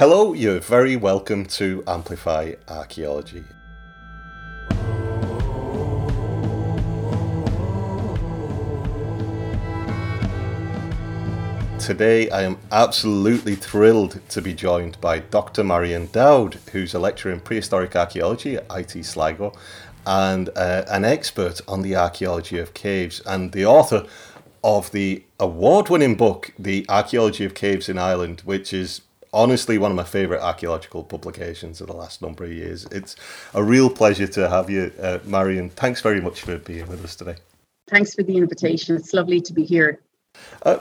Hello, you're very welcome to Amplify Archaeology. Today, I am absolutely thrilled to be joined by Dr. Marion Dowd, who's a lecturer in prehistoric archaeology at IT Sligo and uh, an expert on the archaeology of caves and the author of the award winning book, The Archaeology of Caves in Ireland, which is honestly one of my favourite archaeological publications of the last number of years. It's a real pleasure to have you, uh, Marion. Thanks very much for being with us today. Thanks for the invitation. It's lovely to be here. Uh,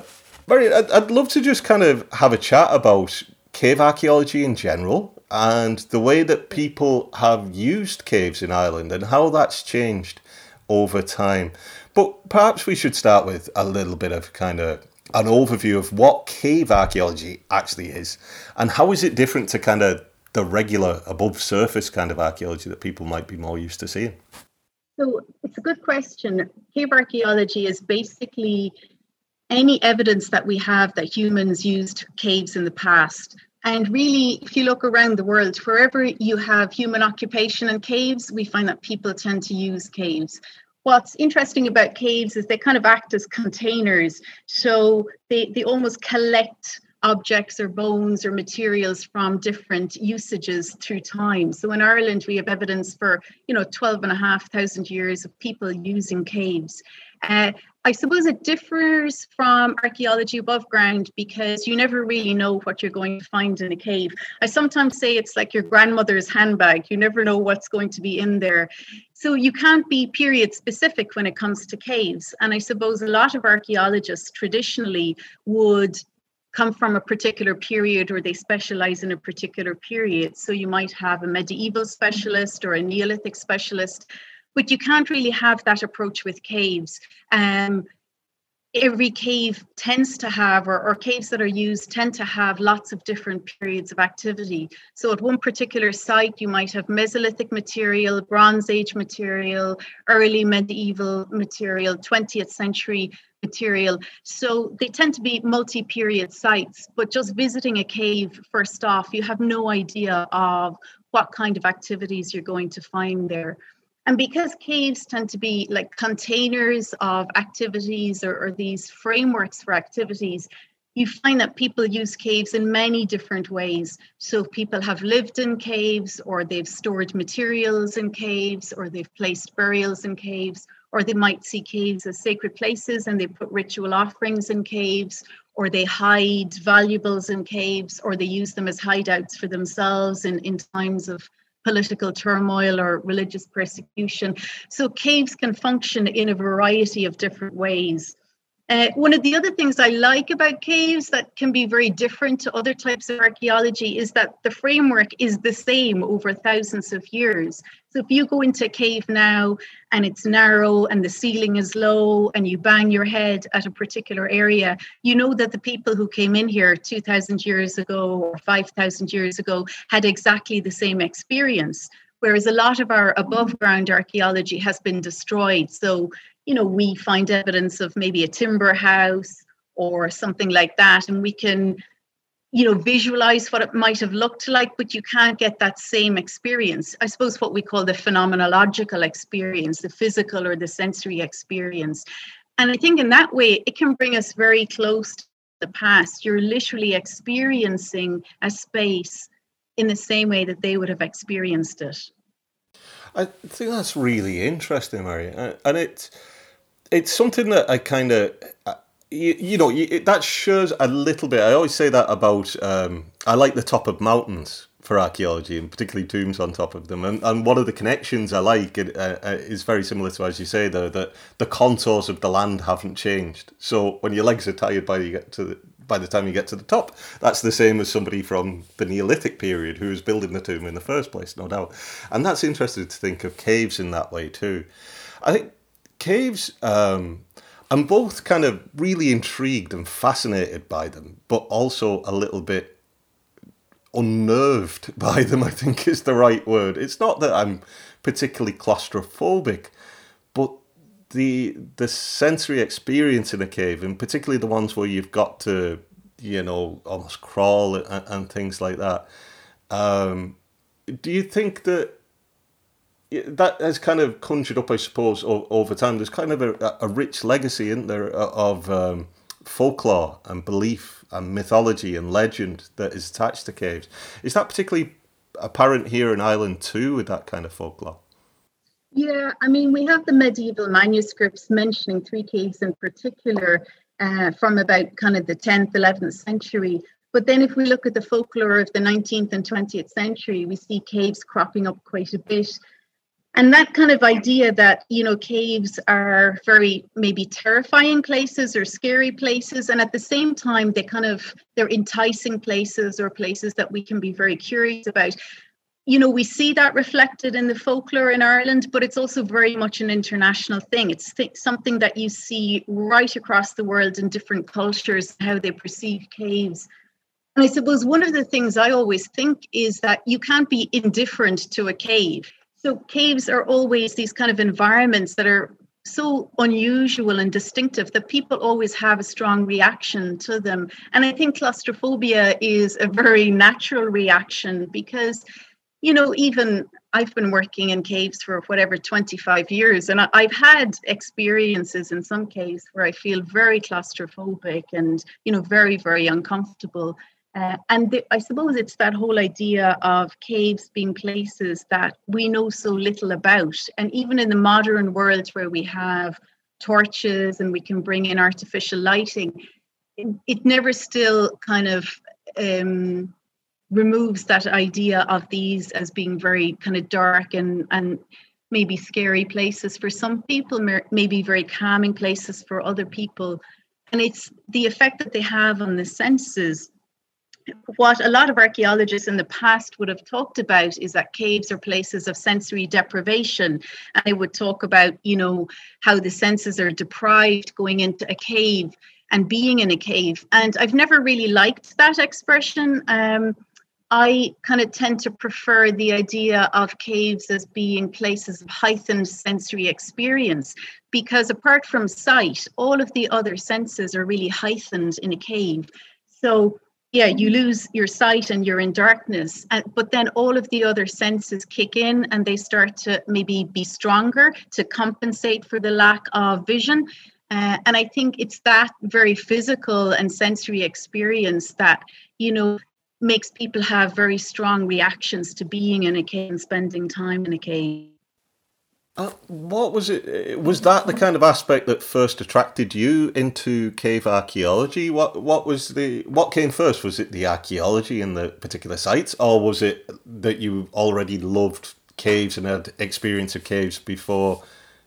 Marion, I'd, I'd love to just kind of have a chat about cave archaeology in general and the way that people have used caves in Ireland and how that's changed over time. But perhaps we should start with a little bit of kind of an overview of what cave archaeology actually is and how is it different to kind of the regular above surface kind of archaeology that people might be more used to seeing? So it's a good question. Cave archaeology is basically any evidence that we have that humans used caves in the past. And really, if you look around the world, wherever you have human occupation and caves, we find that people tend to use caves what's interesting about caves is they kind of act as containers. So they, they almost collect objects or bones or materials from different usages through time. So in Ireland, we have evidence for, you know, 12 and a half thousand years of people using caves. Uh, I suppose it differs from archaeology above ground because you never really know what you're going to find in a cave. I sometimes say it's like your grandmother's handbag. You never know what's going to be in there. So you can't be period specific when it comes to caves. And I suppose a lot of archaeologists traditionally would come from a particular period or they specialize in a particular period. So you might have a medieval specialist or a Neolithic specialist but you can't really have that approach with caves. Um, every cave tends to have, or, or, caves that are used tend to have lots of different periods of activity. So at one particular site, you might have Mesolithic material, Bronze Age material, early medieval material, 20th century material. So they tend to be multi period sites, but just visiting a cave first off, you have no idea of what kind of activities you're going to find there. And because caves tend to be like containers of activities or, or, these frameworks for activities, you find that people use caves in many different ways. So people have lived in caves, or they've stored materials in caves, or they've placed burials in caves, or they might see caves as sacred places and they put ritual offerings in caves, or they hide valuables in caves, or they use them as hideouts for themselves in, in times of political turmoil or religious persecution. So caves can function in a variety of different ways. Uh, one of the other things I like about caves that can be very different to other types of archaeology is that the framework is the same over thousands of years. So if you go into a cave now and it's narrow and the ceiling is low and you bang your head at a particular area, you know that the people who came in here 2,000 years ago or 5,000 years ago had exactly the same experience whereas a lot of our above ground archaeology has been destroyed. So you know, we find evidence of maybe a timber house or something like that, and we can, you know, visualize what it might have looked like, but you can't get that same experience. I suppose what we call the phenomenological experience, the physical or the sensory experience. And I think in that way, it can bring us very close to the past. You're literally experiencing a space in the same way that they would have experienced it. I think that's really interesting, Mary, and it it's something that I kind of. Uh, you, you, know, you, that shows a little bit. I always say that about. Um, I like the top of mountains for archaeology, and particularly tombs on top of them. And, and one of the connections I like uh, uh, is very similar to, as you say, though, that the contours of the land haven't changed. So when your legs are tired by you get to the, by the time you get to the top, that's the same as somebody from the Neolithic period who was building the tomb in the first place, no doubt. And that's interesting to think of caves in that way too. I think caves, um, I'm both kind of really intrigued and fascinated by them, but also a little bit unnerved by them, I think is the right word. It's not that I'm particularly claustrophobic, but the the sensory experience in a cave, and particularly the ones where you've got to you know, almost crawl and, and things like that. Um, do you think that that has kind of conjured up, I suppose, over time? There's kind of a, a rich legacy in there of um, folklore and belief and mythology and legend that is attached to caves. Is that particularly apparent here in Ireland too, with that kind of folklore? Yeah, I mean, we have the medieval manuscripts mentioning three caves in particular uh, from about kind of the 10th, 11th century. But then if we look at the folklore of the 19th and 20th century, we see caves cropping up quite a bit. And that kind of idea that, you know, caves are very maybe terrifying places or scary places. And at the same time, they kind of, they're enticing places or places that we can be very curious about you know, we see that reflected in the folklore in Ireland, but it's also very much an international thing. It's th- something that you see right across the world in different cultures, how they perceive caves. And I suppose one of the things I always think is that you can't be indifferent to a cave. So, caves are always these kind of environments that are so unusual and distinctive that people always have a strong reaction to them. And I think claustrophobia is a very natural reaction because you know, even I've been working in caves for whatever 25 years, and I've had experiences in some caves where I feel very claustrophobic and, you know, very, very uncomfortable. Uh, and the, I suppose it's that whole idea of caves being places that we know so little about. And even in the modern world where we have torches and we can bring in artificial lighting, it, it never still kind of um, removes that idea of these as being very kind of dark and and maybe scary places for some people maybe very calming places for other people and it's the effect that they have on the senses what a lot of archaeologists in the past would have talked about is that caves are places of sensory deprivation. And they would talk about you know how the senses are deprived going into a cave and being in a cave. And i've never really liked that expression. Um, I kind of tend to prefer the idea of caves as being places of heightened sensory experience because apart from sight, all of the other senses are really heightened in a cave. So, yeah, you lose your sight and you're in darkness, and, but then all of the other senses kick in and they start to maybe be stronger to compensate for the lack of vision. Uh, and I think it's that very physical and sensory experience that, you know, makes people have very strong reactions to being in a cave and spending time in a cave. Uh, what was it? Was that the kind of aspect that first attracted you into cave archaeology? What what was the what came first? Was it the archaeology in the particular sites, or was it that you already loved caves and had experience of caves before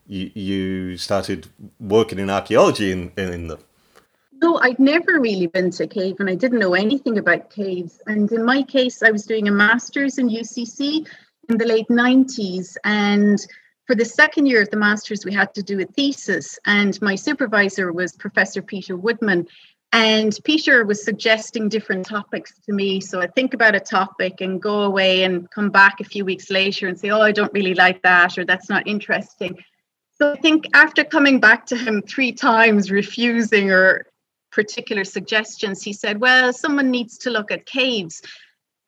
you, you started working in archaeology in, in them? No, I'd never really been to a cave and I didn't know anything about caves. And in my case, I was doing a master's in UCC in the late 90s. And for the second year of the master's, we had to do a thesis. And my supervisor was Professor Peter Woodman. And Peter was suggesting different topics to me. So I think about a topic and go away and come back a few weeks later and say, oh, I don't really like that, or that's not interesting. So I think after coming back to him three times, refusing or particular suggestions, he said, Well, someone needs to look at caves.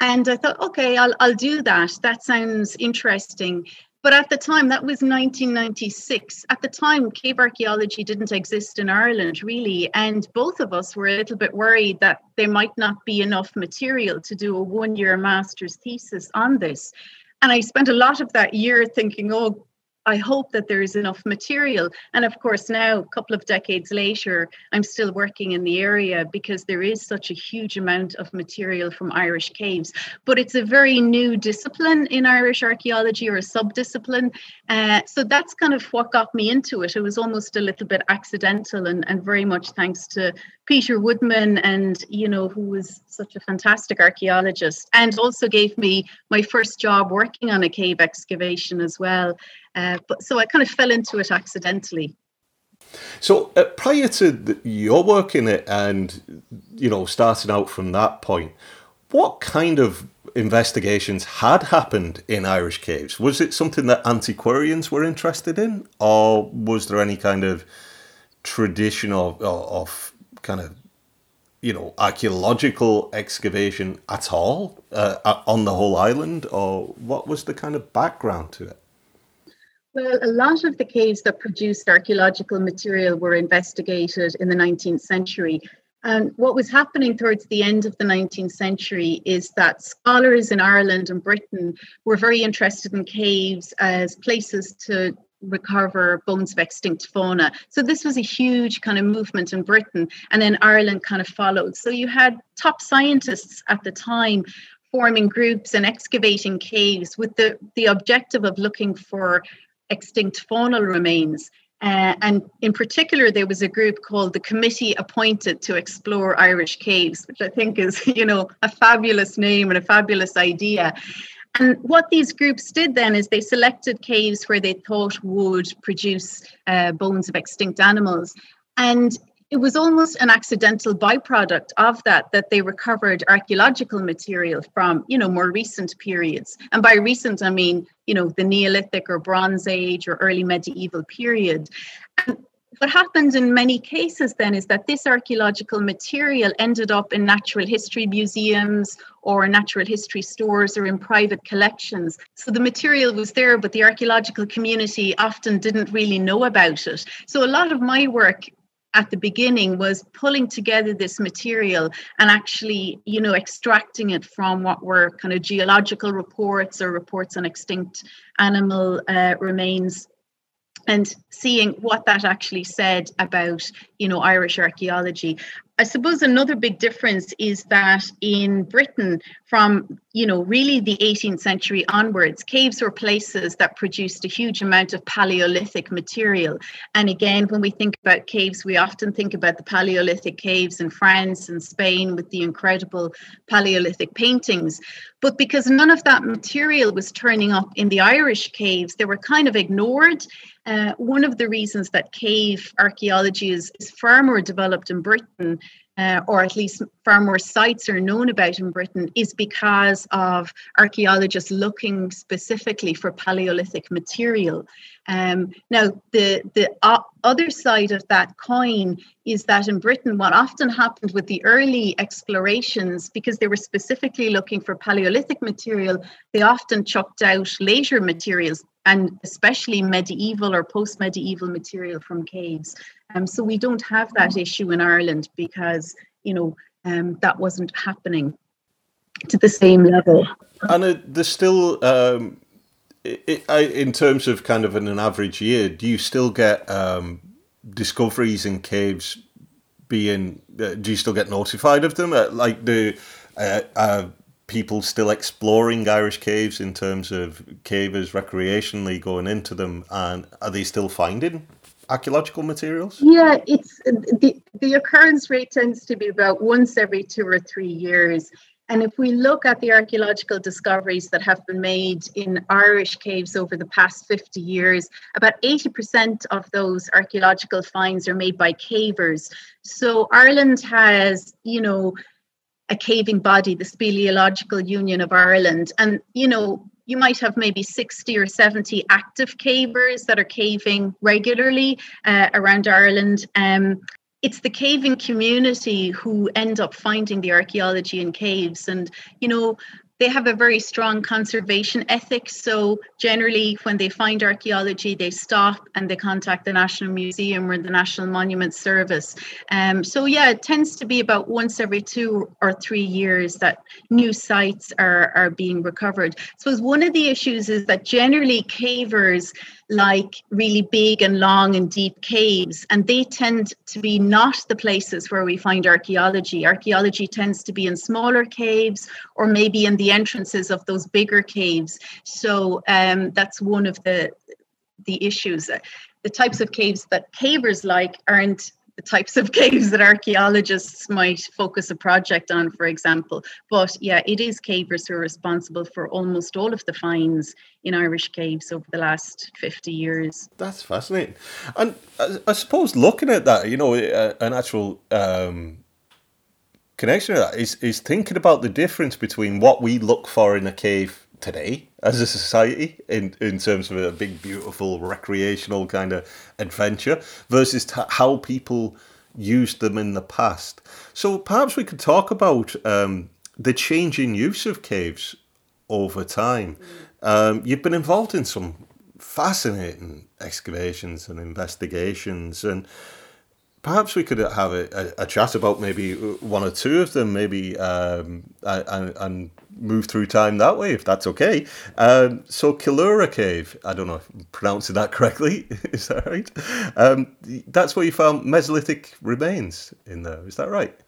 And I thought, okay, I'll, I'll do that. That sounds interesting. But at the time, that was 1996. At the time, cave archaeology didn't exist in Ireland, really. And both of us were a little bit worried that there might not be enough material to do a one year master's thesis on this. And I spent a lot of that year thinking, oh, I hope that there is enough material. And of course, now, a couple of decades later, I'm still working in the area because there is such a huge amount of material from Irish caves. But it's a very new discipline in Irish archaeology or a subdiscipline. Uh, so that's kind of what got me into it. It was almost a little bit accidental and, and very much thanks to Peter Woodman and, you know, who was such a fantastic archaeologist and also gave me my first job working on a cave excavation as well. Uh, but so I kind of fell into it accidentally. So uh, prior to the, your work in it and you know starting out from that point, what kind of investigations had happened in Irish caves? Was it something that antiquarians were interested in, or was there any kind of tradition of, of kind of you know, archaeological excavation at all uh, on the whole island, or what was the kind of background to it? Well, a lot of the caves that produced archaeological material were investigated in the 19th century. And what was happening towards the end of the 19th century is that scholars in Ireland and Britain were very interested in caves as places to recover bones of extinct fauna. So this was a huge kind of movement in Britain, and then Ireland kind of followed. So you had top scientists at the time forming groups and excavating caves with the, the objective of looking for extinct faunal remains. Uh, and in particular, there was a group called the Committee Appointed to Explore Irish Caves, which I think is, you know, a fabulous name and a fabulous idea. And what these groups did then is they selected caves where they thought would produce uh, bones of extinct animals. And it was almost an accidental byproduct of that that they recovered archaeological material from you know more recent periods and by recent i mean you know the neolithic or bronze age or early medieval period and what happened in many cases then is that this archaeological material ended up in natural history museums or natural history stores or in private collections. So the material was there, but the archaeological community often didn't really know about it. So a lot of my work at the beginning was pulling together this material and actually you know extracting it from what were kind of geological reports or reports on extinct animal uh, remains and seeing what that actually said about you know irish archaeology I suppose another big difference is that in Britain, from you know really the 18th century onwards, caves were places that produced a huge amount of Paleolithic material. And again, when we think about caves, we often think about the Paleolithic caves in France and Spain with the incredible Paleolithic paintings. But because none of that material was turning up in the Irish caves, they were kind of ignored. Uh, one of the reasons that cave archaeology is, is far more developed in Britain uh, or at least far more sites are known about in Britain, is because of archaeologists looking specifically for Paleolithic material. Um, now, the, the uh, other side of that coin is that in Britain, what often happened with the early explorations, because they were specifically looking for Paleolithic material, they often chucked out later materials, and especially medieval or post medieval material from caves. Um, so we don't have that issue in Ireland because, you know, um, that wasn't happening to the same level. And there's still, um, it, I, in terms of kind of in an average year, do you still get um, discoveries in caves being, uh, do you still get notified of them? Uh, like the, uh, uh, people still exploring Irish caves in terms of cavers recreationally going into them, and are they still finding archaeological materials? Yeah, it's the the occurrence rate tends to be about once every two or three years. And if we look at the archaeological discoveries that have been made in Irish caves over the past 50 years, about 80% of those archaeological finds are made by cavers. So Ireland has, you know, a caving body, the Speleological Union of Ireland. And, you know, you might have maybe 60 or 70 active cavers that are caving regularly uh, around Ireland. Um, it's the caving community who end up finding the archaeology in caves. And, you know, they have a very strong conservation ethic. So generally, when they find archaeology, they stop and they contact the National Museum or the National Monument Service. Um, so yeah, it tends to be about once every two or three years that new sites are are being recovered. So one of the issues is that generally cavers like really big and long and deep caves, and they tend to be not the places where we find archaeology. Archaeology tends to be in smaller caves or maybe in the entrances of those bigger caves. So um, that's one of the the issues. The types of caves that cavers like aren't the types of caves that archaeologists might focus a project on, for example. But yeah, it is cavers who are responsible for almost all of the finds in Irish caves over the last 50 years. That's fascinating. And I, I suppose looking at that, you know, an actual um, connection to that is, is thinking about the difference between what we look for in a cave today as a society in, in terms of a big, beautiful, recreational kind of adventure versus t- how people used them in the past. So perhaps we could talk about um, the changing use of caves over time. Um, you've been involved in some fascinating excavations and investigations, and perhaps we could have a, a, a, chat about maybe one or two of them, maybe um, and, and, move through time that way, if that's okay. Um, so, Killuragh Cave, I don't know if I'm pronouncing that correctly, is that right? Um, that's where you found Mesolithic remains in there, is that right?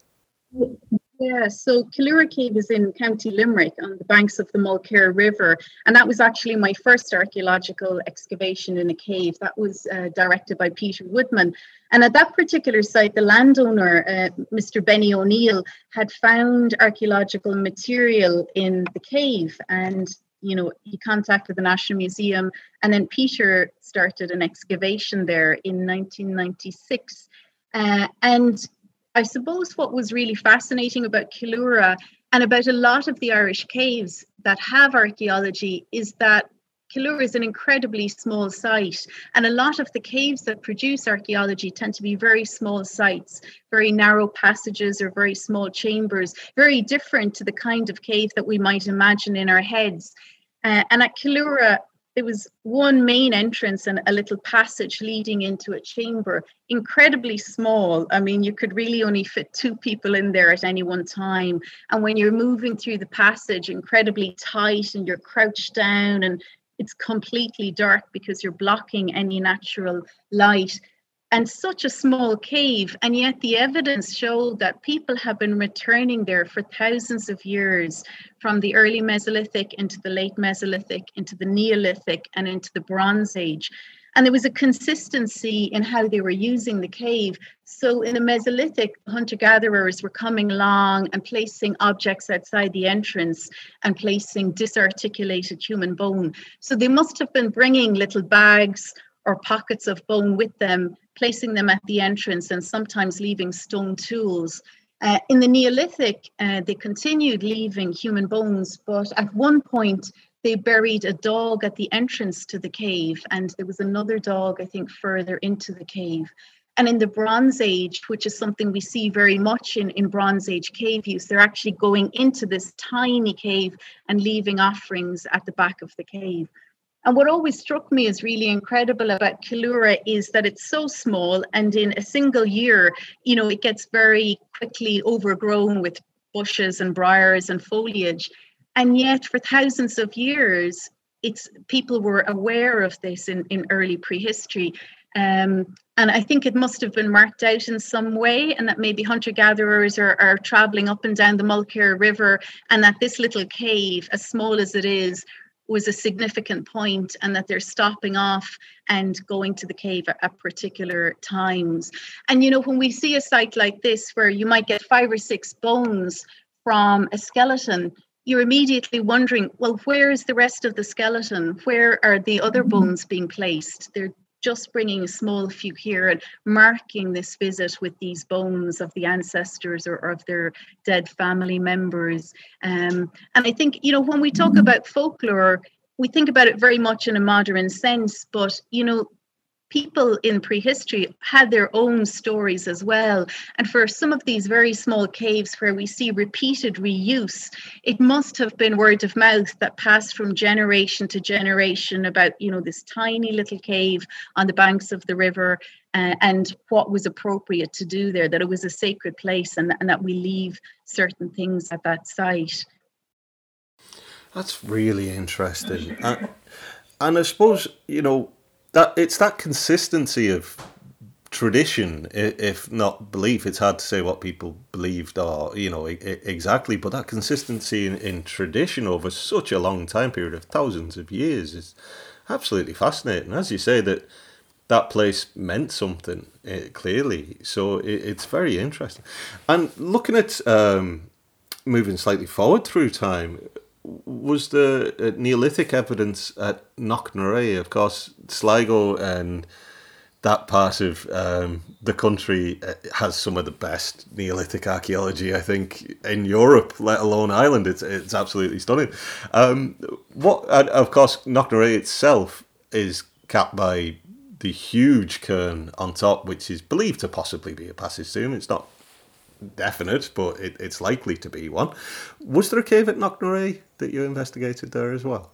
Yeah, so Killuragh Cave is in County Limerick on the banks of the Mulcair River. And that was actually my first archaeological excavation in a cave. That was uh, directed by Peter Woodman. And at that particular site, the landowner, uh, Mr. Benny O'Neill, had found archaeological material in the cave. And, you know, he contacted the National Museum. And then Peter started an excavation there in 1996. Uh, and I suppose what was really fascinating about Killuragh and about a lot of the Irish caves that have archaeology is that Killuragh is an incredibly small site, and a lot of the caves that produce archaeology tend to be very small sites, very narrow passages or very small chambers, very different to the kind of cave that we might imagine in our heads. Uh, and at Killuragh, there was one main entrance and a little passage leading into a chamber, incredibly small. I mean, you could really only fit two people in there at any one time. And when you're moving through the passage, incredibly tight and you're crouched down and it's completely dark because you're blocking any natural light. And such a small cave and yet the evidence showed that people have been returning there for thousands of years from the early mesolithic into the late mesolithic into the neolithic and into the bronze age and there was a consistency in how they were using the cave so in the mesolithic hunter gatherers were coming along and placing objects outside the entrance and placing disarticulated human bone so they must have been bringing little bags or pockets of bone with them placing them at the entrance and sometimes leaving stone tools. Uh, in the Neolithic, uh, they continued leaving human bones, but at one point they buried a dog at the entrance to the cave, and there was another dog, I think, further into the cave. And in the Bronze Age, which is something we see very much in, in Bronze Age cave use, they're actually going into this tiny cave and leaving offerings at the back of the cave. And what always struck me as really incredible about Killuragh is that it's so small, and in a single year, you know, it gets very quickly overgrown with bushes and briars and foliage. And yet, for thousands of years, it's people were aware of this in, in early prehistory. Um, and I think it must have been marked out in some way, and that maybe hunter gatherers are, are traveling up and down the Mulcair River, and that this little cave, as small as it is, was a significant point and that they're stopping off and going to the cave at, at, particular times. And you know, when we see a site like this where you might get five or six bones from a skeleton, you're immediately wondering, well, where is the rest of the skeleton? Where are the other mm-hmm. bones being placed? They're just bringing a small few here and marking this visit with these bones of the ancestors or, or of their dead family members. Um, and I think, you know, when we talk about folklore, we think about it very much in a modern sense, but, you know, people in prehistory had their own stories as well. And for some of these very small caves where we see repeated reuse, it must have been word of mouth that passed from generation to generation about, you know, this tiny little cave on the banks of the river uh, and what was appropriate to do there, that it was a sacred place and, and that we leave certain things at that site. That's really interesting. Uh, and I suppose, you know, that it's that consistency of tradition, if not belief. It's hard to say what people believed or you know exactly, but that consistency in, in tradition over such a long time period of thousands of years is absolutely fascinating. As you say, that that place meant something eh, clearly, so it, it's very interesting. And looking at um, moving slightly forward through time, was the uh, Neolithic evidence at Knocknarea? Of course, Sligo and that part of um, the country uh, has some of the best Neolithic archaeology, I think, in Europe, let alone Ireland. It's it's absolutely stunning. Um, what, of course, Knocknarea itself is capped by the huge cairn on top, which is believed to possibly be a passage tomb. It's not definite, but it, it's likely to be one. Was there a cave at Knocknarea that you investigated there as well?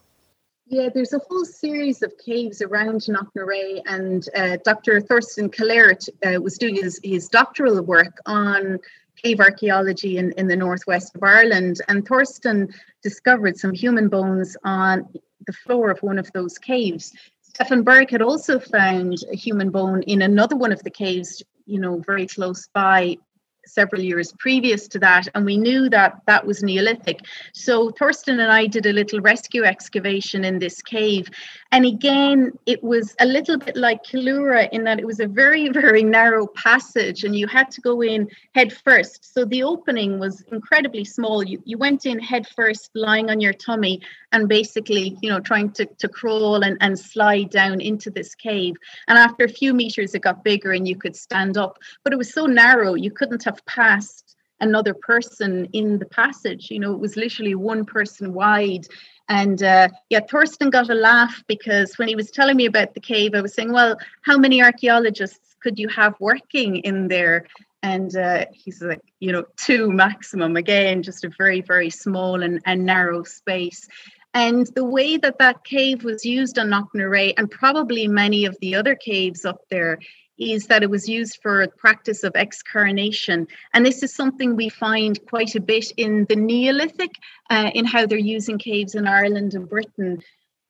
Yeah, there's a whole series of caves around Knocknarea, and uh, Dr. Thorsten Kahlert uh, was doing his, his doctoral work on cave archaeology in, in the northwest of Ireland. And Thorsten discovered some human bones on the floor of one of those caves. Stefan Bergh had also found a human bone in another one of the caves, you know, very close by several years previous to that, and we knew that that was Neolithic. So Thorsten and I did a little rescue excavation in this cave, and again, it was a little bit like Killuragh in that it was a very, very narrow passage, and you had to go in head first. So the opening was incredibly small. You, you went in head first, lying on your tummy, and basically, you know, trying to, to crawl and, and slide down into this cave. And after a few meters, it got bigger and you could stand up. But it was so narrow, you couldn't have passed another person in the passage. You know, it was literally one person wide and uh, yeah, Thorsten got a laugh because when he was telling me about the cave, I was saying, well, how many archaeologists could you have working in there? And uh, he's like, you know, two maximum. Again, just a very, very small and, and narrow space. And the way that that cave was used on Knocknarea, and probably many of the other caves up there, is that it was used for practice of excarnation. And this is something we find quite a bit in the Neolithic, uh, in how they're using caves in Ireland and Britain.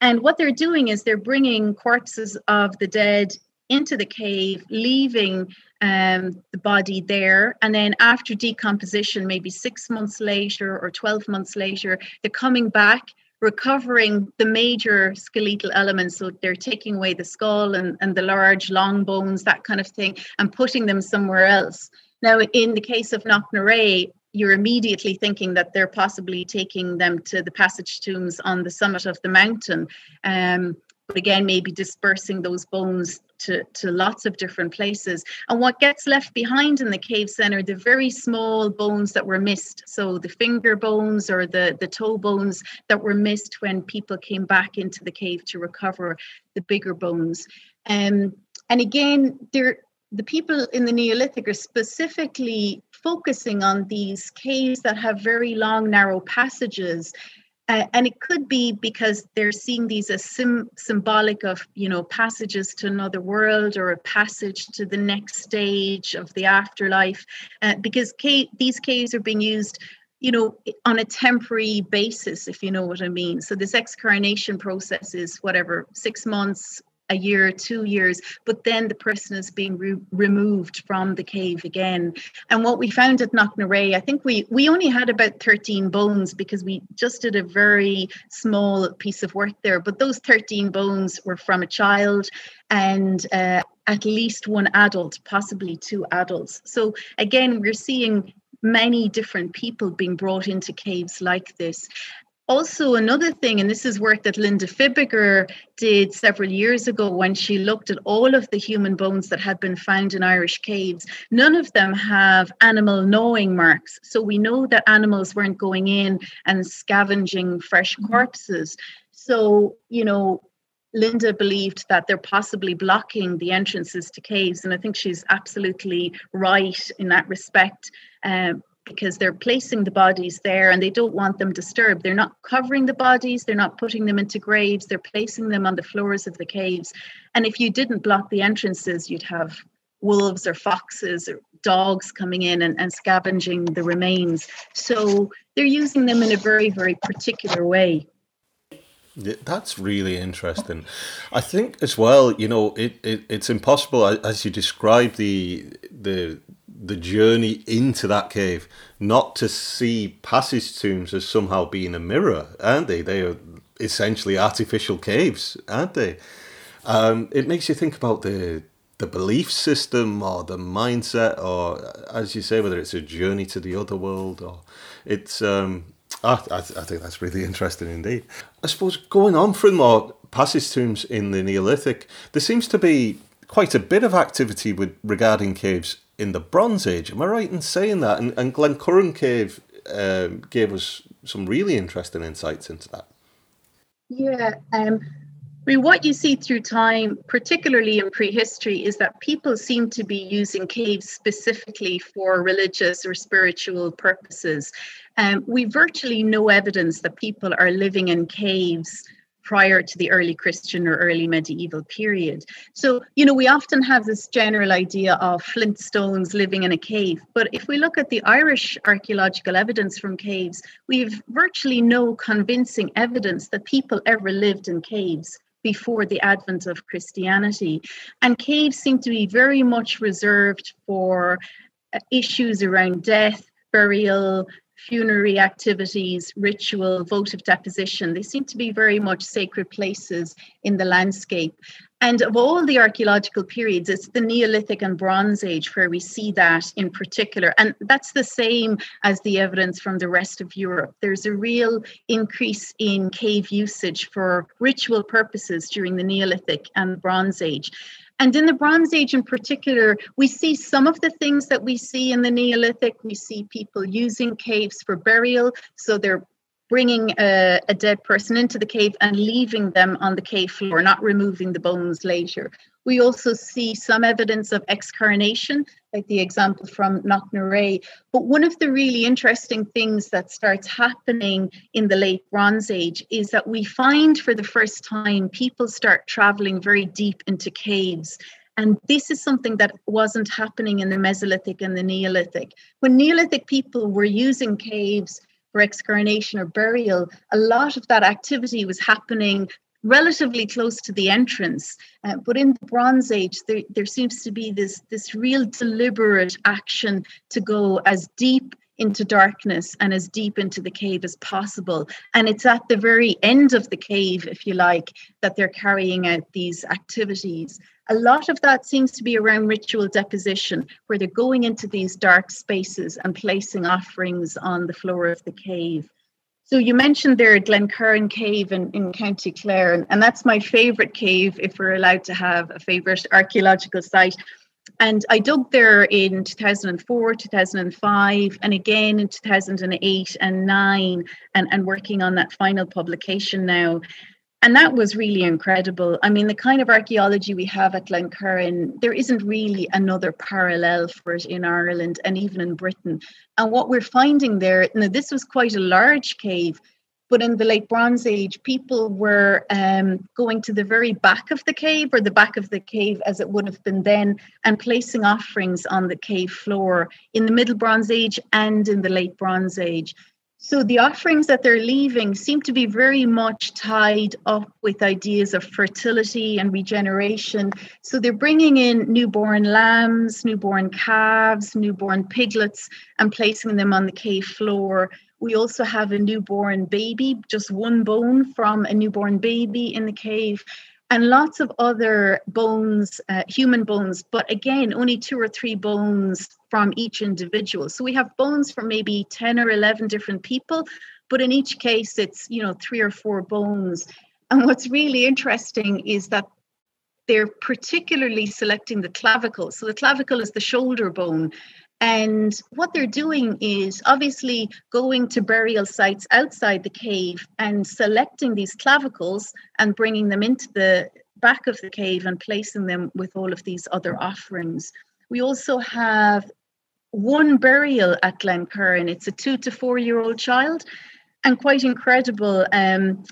And what they're doing is they're bringing corpses of the dead into the cave, leaving um, the body there. And then after decomposition, maybe six months later or 12 months later, they're coming back recovering the major skeletal elements. So they're taking away the skull and, and the large long bones, that kind of thing, and putting them somewhere else. Now, in the case of Knocknarea, you're immediately thinking that they're possibly taking them to the passage tombs on the summit of the mountain. Um, but again, maybe dispersing those bones to, to lots of different places. And what gets left behind in the cave center, the very small bones that were missed. So the finger bones or the, the toe bones that were missed when people came back into the cave to recover the bigger bones. Um, and again, there the people in the Neolithic are specifically focusing on these caves that have very long, narrow passages uh, and it could be because they're seeing these as sim- symbolic of you know passages to another world or a passage to the next stage of the afterlife. Uh, because ca- these caves are being used you know on a temporary basis if you know what i mean. So this excarnation process is whatever six months a year, two years, but then the person is being re- removed from the cave again. And what we found at Knocknarea, I think we we only had about 13 bones because we just did a very small piece of work there. But those 13 bones were from a child and uh, at least one adult, possibly two adults. So again, we're seeing many different people being brought into caves like this also another thing and this is work that linda Fibiger did several years ago when she looked at all of the human bones that had been found in irish caves none of them have animal gnawing marks so we know that animals weren't going in and scavenging fresh mm-hmm. corpses so you know Linda believed that they're possibly blocking the entrances to caves, and I think she's absolutely right in that respect. Um, because they're placing the bodies there and they don't want them disturbed. They're not covering the bodies, they're not putting them into graves, they're placing them on the floors of the caves. And if you didn't block the entrances, you'd have wolves or foxes or dogs coming in and, and scavenging the remains. So they're using them in a very, very particular way. That's really interesting. I think as well, you know, it, it it's impossible as you describe the the the journey into that cave, not to see passage tombs as somehow being a mirror, aren't they? They are essentially artificial caves, aren't they? Um, it makes you think about the the belief system or the mindset, or as you say, whether it's a journey to the other world or it's. Um, I, I, think that's really interesting indeed. I suppose going on from more passage tombs in the Neolithic, there seems to be quite a bit of activity with regarding caves in the Bronze Age. Am I right in saying that? And, and Glencurran Cave um, gave us some really interesting insights into that. Yeah, um, I mean, what you see through time, particularly in prehistory, is that people seem to be using caves specifically for religious or spiritual purposes. Um, we virtually no evidence that people are living in caves prior to the early Christian or early medieval period. So, you know, we often have this general idea of flint stones living in a cave. But if we look at the Irish archaeological evidence from caves, we have virtually no convincing evidence that people ever lived in caves before the advent of Christianity. And caves seem to be very much reserved for uh, issues around death, burial, funerary activities, ritual, votive deposition. They seem to be very much sacred places in the landscape. And of all the archaeological periods, it's the Neolithic and Bronze Age where we see that in particular. And that's the same as the evidence from the rest of Europe. There's a real increase in cave usage for ritual purposes during the Neolithic and Bronze Age. And in the Bronze Age in particular, we see some of the things that we see in the Neolithic. We see people using caves for burial. So they're bringing a, a, dead person into the cave and leaving them on the cave floor, not removing the bones later. We also see some evidence of excarnation, like the example from Knocknarea. But one of the really interesting things that starts happening in the late Bronze Age is that we find for the first time people start traveling very deep into caves. And this is something that wasn't happening in the Mesolithic and the Neolithic. When Neolithic people were using caves for excarnation or burial, a lot of that activity was happening relatively close to the entrance. Uh, but in the Bronze Age, there, there seems to be this, this real deliberate action to go as deep into darkness and as deep into the cave as possible. And it's at the very end of the cave, if you like, that they're carrying out these activities. A lot of that seems to be around ritual deposition, where they're going into these dark spaces and placing offerings on the floor of the cave. So you mentioned there Glencurran Cave in, in County Clare, and, and that's my favourite cave if we're allowed to have a favourite archaeological site. And I dug there in 2004, 2005, and again in 2008 and 9, and, and working on that final publication now and that was really incredible. I mean, the kind of archaeology we have at Glencurran, there isn't really another parallel for it in Ireland and even in Britain. And what we're finding there, now this was quite a large cave, but in the late Bronze Age, people were um, going to the very back of the cave, or the back of the cave as it would have been then, and placing offerings on the cave floor in the Middle Bronze Age and in the late Bronze Age. So the offerings that they're leaving seem to be very much tied up with ideas of fertility and regeneration. So they're bringing in newborn lambs, newborn calves, newborn piglets, and placing them on the cave floor. We also have a newborn baby, just one bone from a newborn baby in the cave and lots of other bones, uh, human bones, but again, only two or three bones from each individual. So we have bones from maybe 10 or 11 different people, but in each case, it's, you know, three or four bones. And what's really interesting is that they're particularly selecting the clavicle. So the clavicle is the shoulder bone. And what they're doing is obviously going to burial sites outside the cave and selecting these clavicles and bringing them into the back of the cave and placing them with all of these other offerings. We also have one burial at Glencurran. It's a two to four year old child, and quite incredible. Um,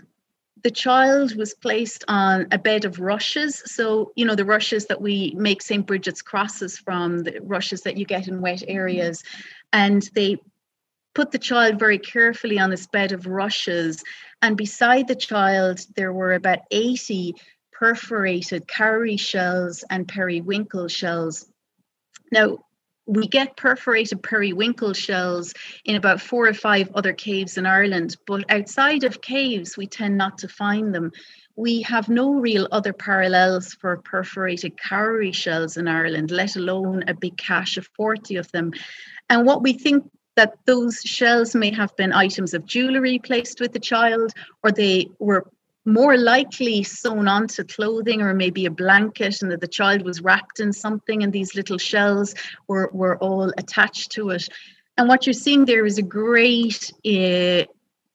the child was placed on a bed of rushes. So, you know, the rushes that we make St. Bridget's crosses from, the rushes that you get in wet mm-hmm. areas. And they put the child very carefully on this bed of rushes. And beside the child, there were about 80 perforated cowrie shells and periwinkle shells. Now, we get perforated periwinkle shells in about four or five other caves in Ireland, but outside of caves, we tend not to find them. We have no real other parallels for perforated cowrie shells in Ireland, let alone a big cache of 40 of them. And what we think that those shells may have been items of jewellery placed with the child, or they were more likely sewn onto clothing or maybe a blanket and that the child was wrapped in something and these little shells were, were all attached to it. And what you're seeing there is a great uh,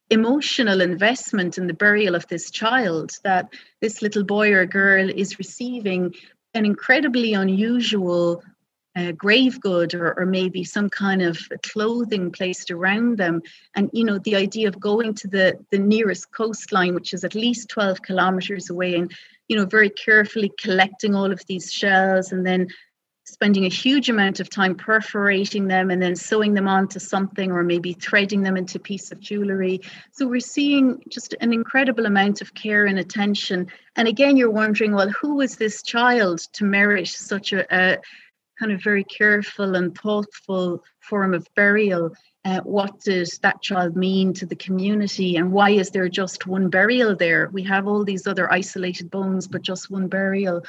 emotional investment in the burial of this child that this little boy or girl is receiving an incredibly unusual uh, grave good or, or maybe some kind of clothing placed around them and you know the idea of going to the the nearest coastline which is at least 12 kilometers away and you know very carefully collecting all of these shells and then spending a huge amount of time perforating them and then sewing them onto something or maybe threading them into a piece of jewelry. So we're seeing just an incredible amount of care and attention. And again, you're wondering, well, who was this child to merit such a, a kind of very careful and thoughtful form of burial? Uh, what does that child mean to the community and why is there just one burial there we have all these other isolated bones but just one burial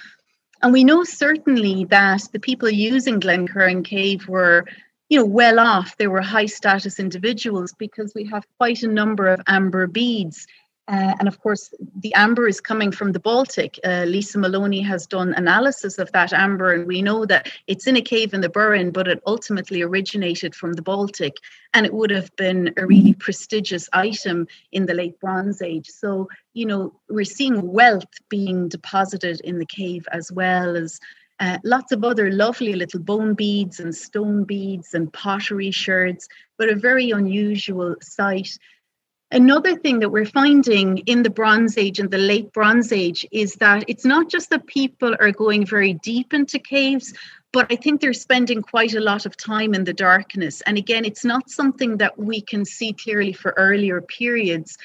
and we know certainly that the people using Glencurran Cave were, you know, well off. They were high status individuals because we have quite a number of amber beads uh, and of course, the amber is coming from the Baltic. Uh, Lisa Maloney has done analysis of that amber, and we know that it's in a cave in the Burren, but it ultimately originated from the Baltic. And it would have been a really prestigious item in the late Bronze Age. So, you know, we're seeing wealth being deposited in the cave as well as uh, lots of other lovely little bone beads and stone beads and pottery sherds, but a very unusual site. Another thing that we're finding in the Bronze Age and the late Bronze Age is that it's not just that people are going very deep into caves, but I think they're spending quite a lot of time in the darkness. And again, it's not something that we can see clearly for earlier periods.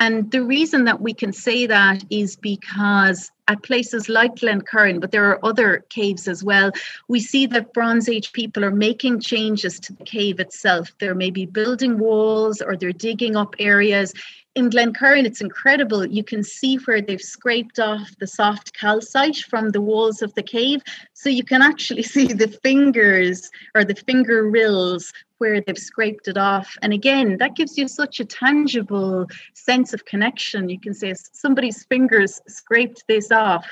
And the reason that we can say that is because at places like Glencurran, but there are other caves as well, we see that Bronze Age people are making changes to the cave itself. They're maybe building walls or they're digging up areas in Glencurran, it's incredible. You can see where they've scraped off the soft calcite from the walls of the cave. So you can actually see the fingers or the finger rills where they've scraped it off. And again, that gives you such a tangible sense of connection. You can say somebody's fingers scraped this off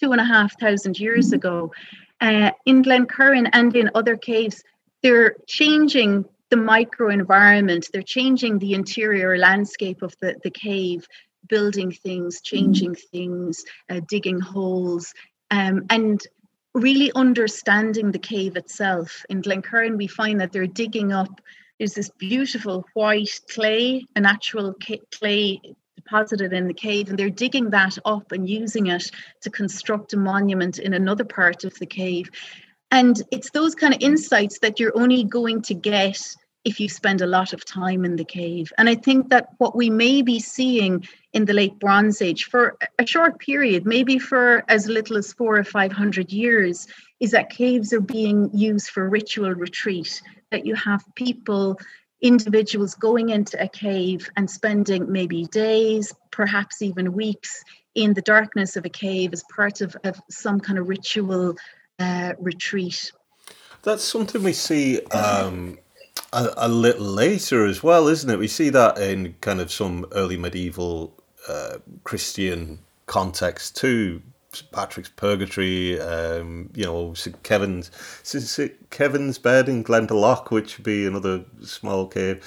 two and a half thousand years mm-hmm. ago. Uh, in Glencurran and in other caves, they're changing the microenvironment. They're changing the interior landscape of the, the cave, building things, changing things, uh, digging holes, um, and really understanding the cave itself. In Glencurran, we find that they're digging up. There's this beautiful white clay, a natural clay deposited in the cave, and they're digging that up and using it to construct a monument in another part of the cave. And it's those kind of insights that you're only going to get if you spend a lot of time in the cave. And I think that what we may be seeing in the late Bronze Age for a short period, maybe for as little as four or 500 years, is that caves are being used for ritual retreat, that you have people, individuals going into a cave and spending maybe days, perhaps even weeks in the darkness of a cave as part of, of some kind of ritual uh, retreat. That's something we see um, a, a, little later as well, isn't it? We see that in kind of some early medieval uh, Christian context too. Patrick's Purgatory, um, you know, St. Kevin's St. Kevin's bed in Glendalough, which would be another small cave.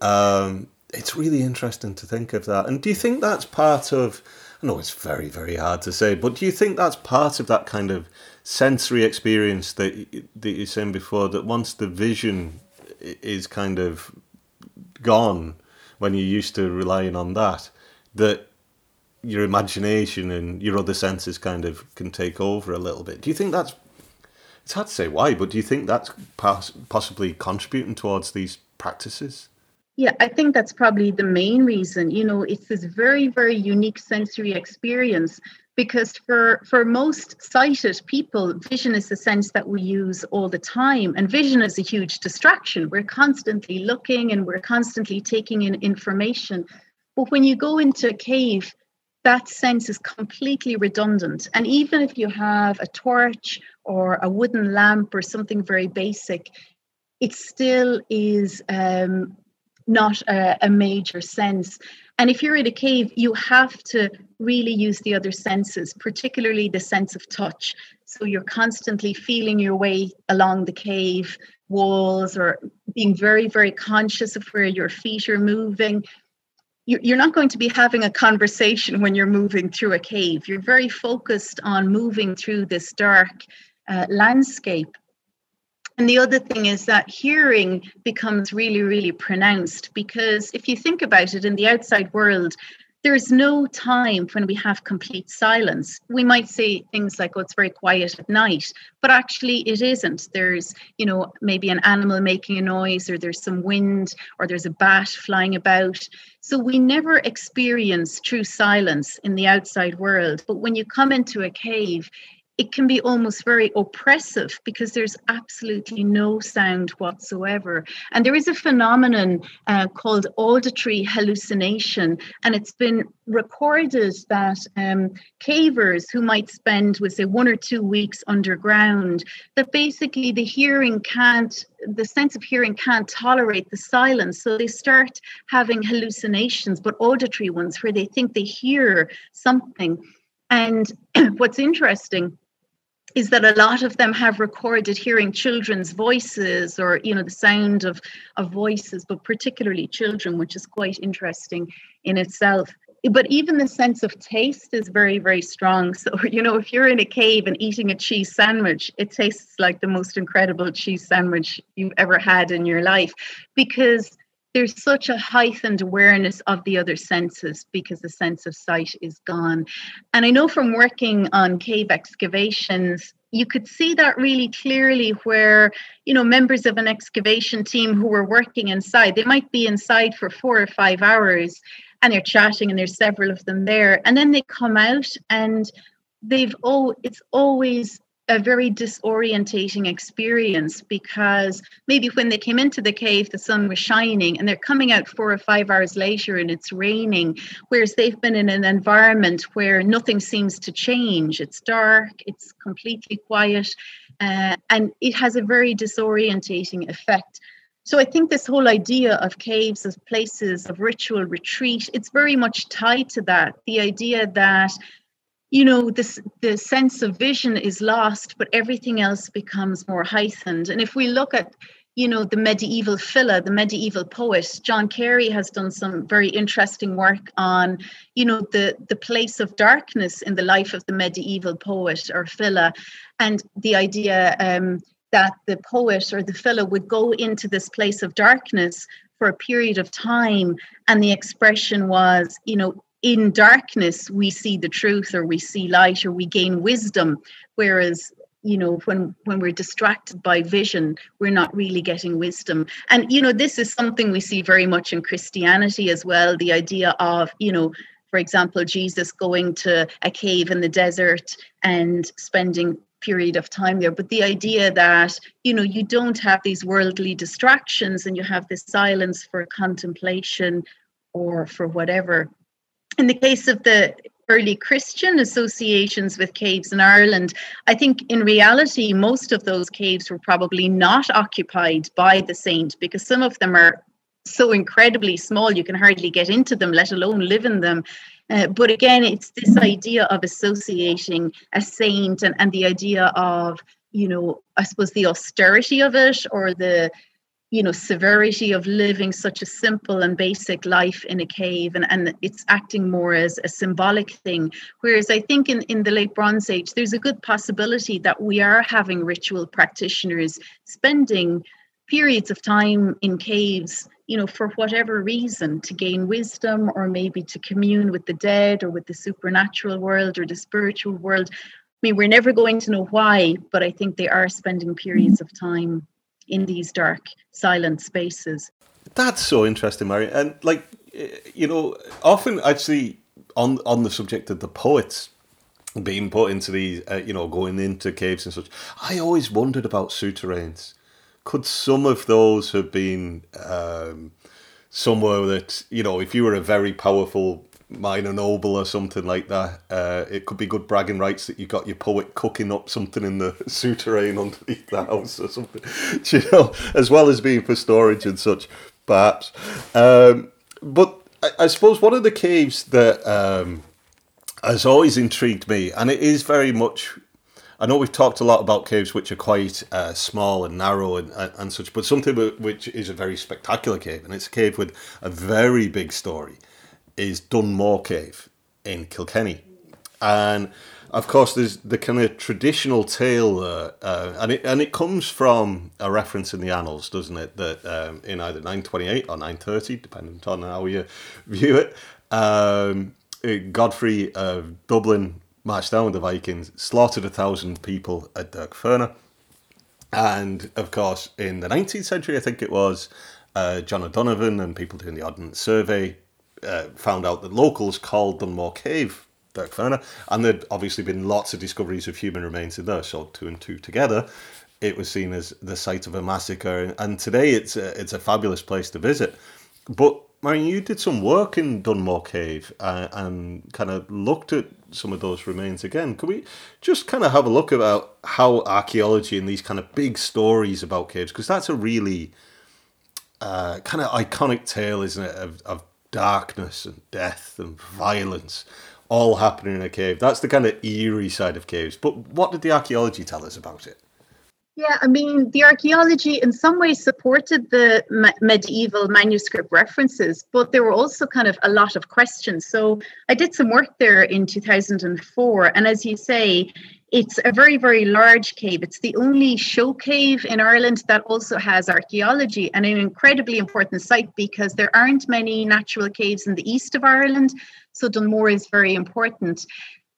Um, it's really interesting to think of that. And do you think that's part of? I know it's very, very hard to say, but do you think that's part of that kind of sensory experience that that you're saying before? That once the vision is kind of gone when you're used to relying on that, that your imagination and your other senses kind of can take over a little bit. Do you think that's it's hard to say why, but do you think that's pos- possibly contributing towards these practices? Yeah, I think that's probably the main reason. You know, it's this very, very unique sensory experience because for for most sighted people vision is the sense that we use all the time. And vision is a huge distraction. We're constantly looking and we're constantly taking in information. But when you go into a cave that sense is completely redundant. And even if you have a torch or a wooden lamp or something very basic it still is um, not a, a major sense and if you're in a cave, you have to really use the other senses, particularly the sense of touch. So you're constantly feeling your way along the cave walls or being very, very conscious of where your feet are moving. you're not going to be having a conversation when you're moving through a cave. You're very focused on moving through this dark uh, landscape. And the other thing is that hearing becomes really, really pronounced because if you think about it in the outside world, there's no time when we have complete silence. We might say things like, oh, it's very quiet at night, but actually it isn't. There's, you know, maybe an animal making a noise, or there's some wind, or there's a bat flying about. So we never experience true silence in the outside world. But when you come into a cave, it can be almost very oppressive because there's absolutely no sound whatsoever. And there is a phenomenon uh, called auditory hallucination, and it's been recorded that um, cavers who might spend, we say, one or two weeks underground, that basically the hearing can't, the sense of hearing can't tolerate the silence. So they start having hallucinations, but auditory ones, where they think they hear something. And what's interesting is that a lot of them have recorded hearing children's voices or you know the sound of of voices but particularly children which is quite interesting in itself. But even the sense of taste is very very strong. So you know if you're in a cave and eating a cheese sandwich it tastes like the most incredible cheese sandwich you've ever had in your life. Because there's such a heightened awareness of the other senses because the sense of sight is gone. And I know from working on cave excavations, you could see that really clearly where, you know, members of an excavation team who were working inside, they might be inside for four or five hours and they're chatting and there's several of them there. And then they come out and they've oh it's always a very disorientating experience because maybe when they came into the cave the sun was shining and they're coming out four or five hours later and it's raining whereas they've been in an environment where nothing seems to change it's dark it's completely quiet uh, and it has a very disorientating effect so I think this whole idea of caves as places of ritual retreat, it's very much tied to that. The idea that you know this the sense of vision is lost but everything else becomes more heightened. And if we look at you know the medieval file the medieval poet john carey has done some very interesting work on you know the the place of darkness in the life of the medieval poet or file and the idea um, that the poet or the file would go into this place of darkness for a period of time and the expression was you know in darkness we see the truth or we see light or we gain wisdom. Whereas you know when when we're distracted by vision we're not really getting wisdom. And you know this is something we see very much in christianity as well the idea of you know for example jesus going to a cave in the desert and spending period of time there. But the idea that you know you don't have these worldly distractions and you have this silence for contemplation or for whatever in the case of the early Christian associations with caves in Ireland, I think in reality, most of those caves were probably not occupied by the saint because some of them are so incredibly small you can hardly get into them, let alone live in them. Uh, but again, it's this idea of associating a saint and, and the idea of, you know, I suppose the austerity of it or the you know severity of living such a simple and basic life in a cave and, and it's acting more as a symbolic thing. Whereas i think in, in the late bronze age there's a good possibility that we are having ritual practitioners spending periods of time in caves you know for whatever reason to gain wisdom or maybe to commune with the dead or with the supernatural world or the spiritual world. I mean we're never going to know why but i think they are spending periods of time in these dark, silent spaces. That's so interesting, Mary. And like, you know, often actually on on the subject of the poets being put into these, uh, you know, going into caves and such, I always wondered about souterrains. Could some of those have been um, somewhere that, you know, if you were a very powerful minor noble or something like that. Uh, it could be good bragging rights that you got your poet cooking up something in the souterrain underneath the house or something, you know, as well as being for storage and such, perhaps. Um, but I, I, suppose one of the caves that um, has always intrigued me, and it is very much. I know we've talked a lot about caves which are quite uh, small and narrow and, and, and such, but something which is a very spectacular cave, and it's a cave with a very big story is Dunmore Cave in Kilkenny. And of course, there's the kind of traditional tale, uh, uh, and it and it comes from a reference in the annals, doesn't it? That um, in either 928 or 930, depending on how you view it, um, Godfrey of Dublin marched down with the Vikings, slaughtered a thousand people at Dearc Fearna, and of course, in the 19th century, I think it was uh, John O'Donovan and people doing the Ordnance Survey uh, found out that locals called Dunmore Cave Dearc Fearna, and there'd obviously been lots of discoveries of human remains in there. So two and two together, it was seen as the site of a massacre. And today, it's a, it's a fabulous place to visit. But Marion, you did some work in Dunmore Cave uh, and kind of looked at some of those remains again. Could we just kind of have a look about how archaeology and these kind of big stories about caves, because that's a really uh, kind of iconic tale, isn't it, of, of darkness and death and violence all happening in a cave. That's the kind of eerie side of caves. But what did the archaeology tell us about it? Yeah, I mean, the archaeology in some ways supported the me- medieval manuscript references, but there were also kind of a lot of questions. So I did some work there in 2004. And as you say, it's a very, very large cave. It's the only show cave in Ireland that also has archaeology and an incredibly important site because there aren't many natural caves in the east of Ireland. So Dunmore is very important.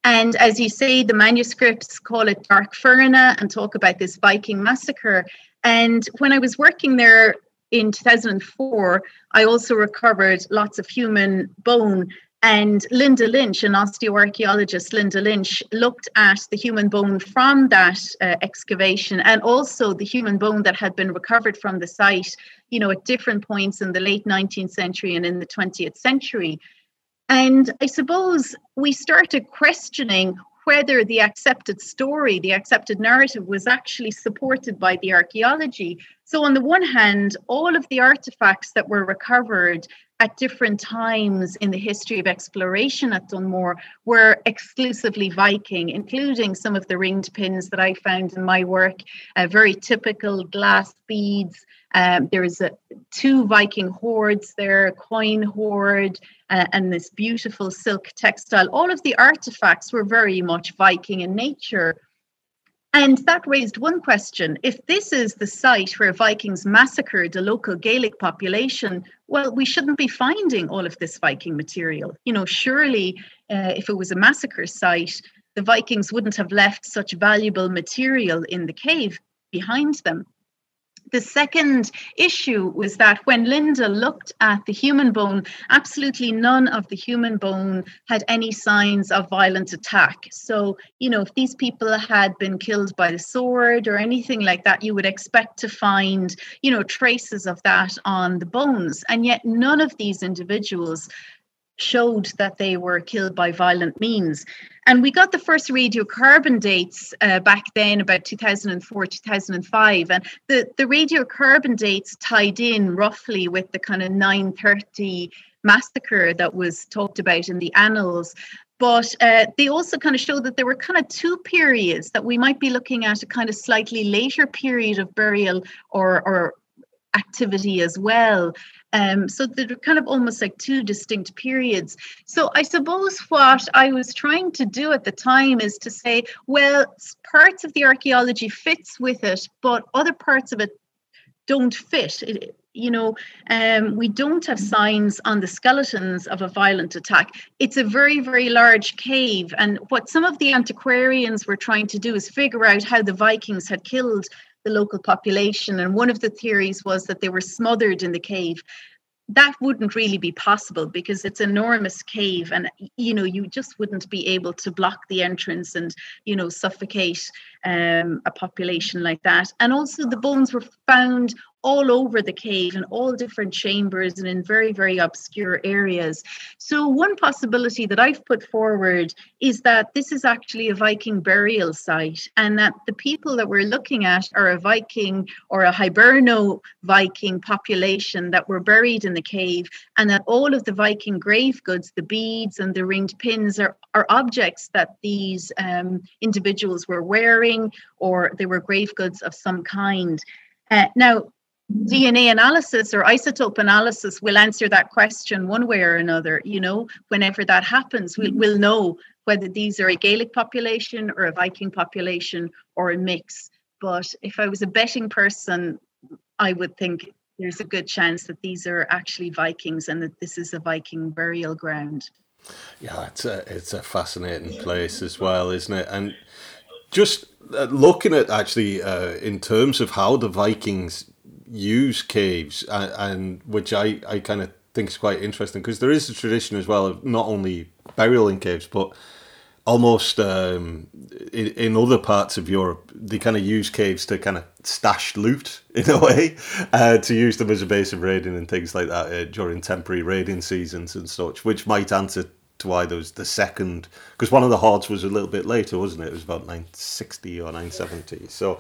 And as you say, the manuscripts call it Dearc Fearna and talk about this Viking massacre. And when I was working there in 2004, I also recovered lots of human bone. And Linda Lynch, an osteoarchaeologist, Linda Lynch, looked at the human bone from that uh, excavation and also the human bone that had been recovered from the site, you know, at different points in the late 19th century and in the 20th century. And I suppose we started questioning whether the accepted story, the accepted narrative, was actually supported by the archaeology. So, on the one hand, all of the artifacts that were recovered at different times in the history of exploration at Dunmore were exclusively Viking, including some of the ringed pins that I found in my work, uh, very typical glass beads. Um, there's a, two Viking hoards there, a coin hoard, uh, and this beautiful silk textile. All of the artifacts were very much Viking in nature. And that raised one question. If this is the site where Vikings massacred the local Gaelic population, well, we shouldn't be finding all of this Viking material. You know, surely uh, if it was a massacre site, the Vikings wouldn't have left such valuable material in the cave behind them. The second issue was that when Linda looked at the human bone, absolutely none of the human bone had any signs of violent attack. So, you know, if these people had been killed by the sword or anything like that, you would expect to find, you know, traces of that on the bones. And yet, none of these individuals showed that they were killed by violent means. And we got the first radiocarbon dates uh, back then, about 2004, 2005. And the, the radiocarbon dates tied in roughly with the kind of 930 massacre that was talked about in the annals. But uh, they also kind of show that there were kind of two periods that we might be looking at a kind of slightly later period of burial or, or activity as well. Um, so they're kind of almost like two distinct periods. So I suppose what I was trying to do at the time is to say, well, parts of the archaeology fits with it, but other parts of it don't fit. It, you know, um, we don't have signs on the skeletons of a violent attack. It's a very, very large cave. And what some of the antiquarians were trying to do is figure out how the Vikings had killed the local population. And one of the theories was that they were smothered in the cave. That wouldn't really be possible because it's enormous cave, and you know you just wouldn't be able to block the entrance and you know suffocate um, a population like that. And also the bones were found all over the cave in all different chambers and in very, very obscure areas. So, one possibility that I've put forward is that this is actually a Viking burial site and that the people that we're looking at are a Viking or a Hiberno Viking population that were buried in the cave, and that all of the Viking grave goods, the beads and the ringed pins, are, are objects that these um, individuals were wearing or they were grave goods of some kind. Uh, now, DNA analysis or isotope analysis will answer that question one way or another. You know, whenever that happens, we'll, we'll know whether these are a Gaelic population or a Viking population or a mix. But if I was a betting person, I would think there's a good chance that these are actually Vikings and that this is a Viking burial ground. Yeah, it's a it's a fascinating place as well, isn't it? And just uh, looking at actually uh, in terms of how the Vikings use caves, and, and which I I kind of think is quite interesting because there is a tradition as well of not only burial in caves, but almost um, in, in other parts of Europe, they kind of use caves to kind of stash loot in a way, uh, to use them as a base of raiding and things like that uh, during temporary raiding seasons and such, which might answer to why there was the second, because one of the hoards was a little bit later, wasn't it? It was about 960 or 970. So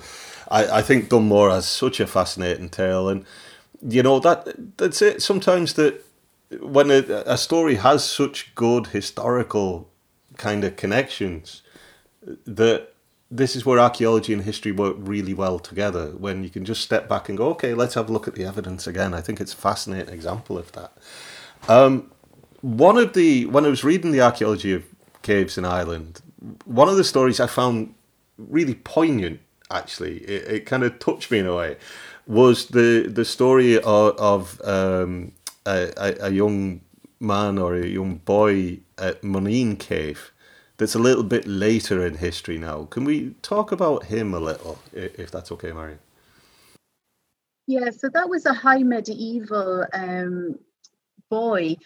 I, I think Dunmore has such a fascinating tale. And, you know, that that's it. Sometimes that when a, a story has such good historical kind of connections that this is where archaeology and history work really well together when you can just step back and go okay let's have a look at the evidence again i think it's a fascinating example of that um, one of the when i was reading the archaeology of caves in ireland one of the stories i found really poignant actually it, it kind of touched me in a way was the the story of, of um, a, a, young man or a young boy at Moneen Cave that's a little bit later in history now. Can we talk about him a little, if that's okay, Marion? Yeah, so that was a high medieval um, boy.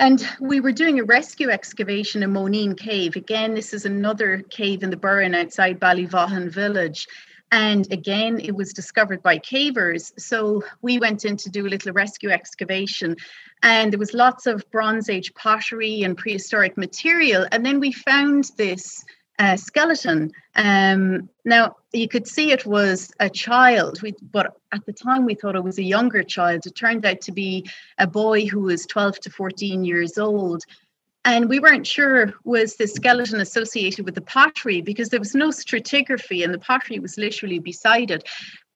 And we were doing a rescue excavation in Moneen Cave. Again, this is another cave in the Burren outside Ballyvaughan village. And again, it was discovered by cavers. So we went in to do a little rescue excavation, and there was lots of Bronze Age pottery and prehistoric material. And then we found this uh, skeleton. Um, now you could see it was a child, we, but at the time we thought it was a younger child. It turned out to be a boy who was 12 to 14 years old and we weren't sure was the skeleton associated with the pottery because there was no stratigraphy and the pottery was literally beside it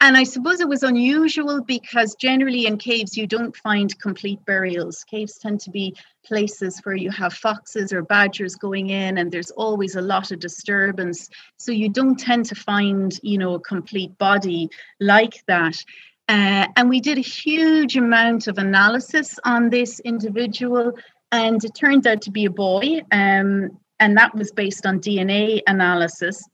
and i suppose it was unusual because generally in caves you don't find complete burials. Caves tend to be places where you have foxes or badgers going in and there's always a lot of disturbance. So you don't tend to find you know a complete body like that. Uh, and we did a huge amount of analysis on this individual and it turned out to be a boy, um, and that was based on DNA analysis.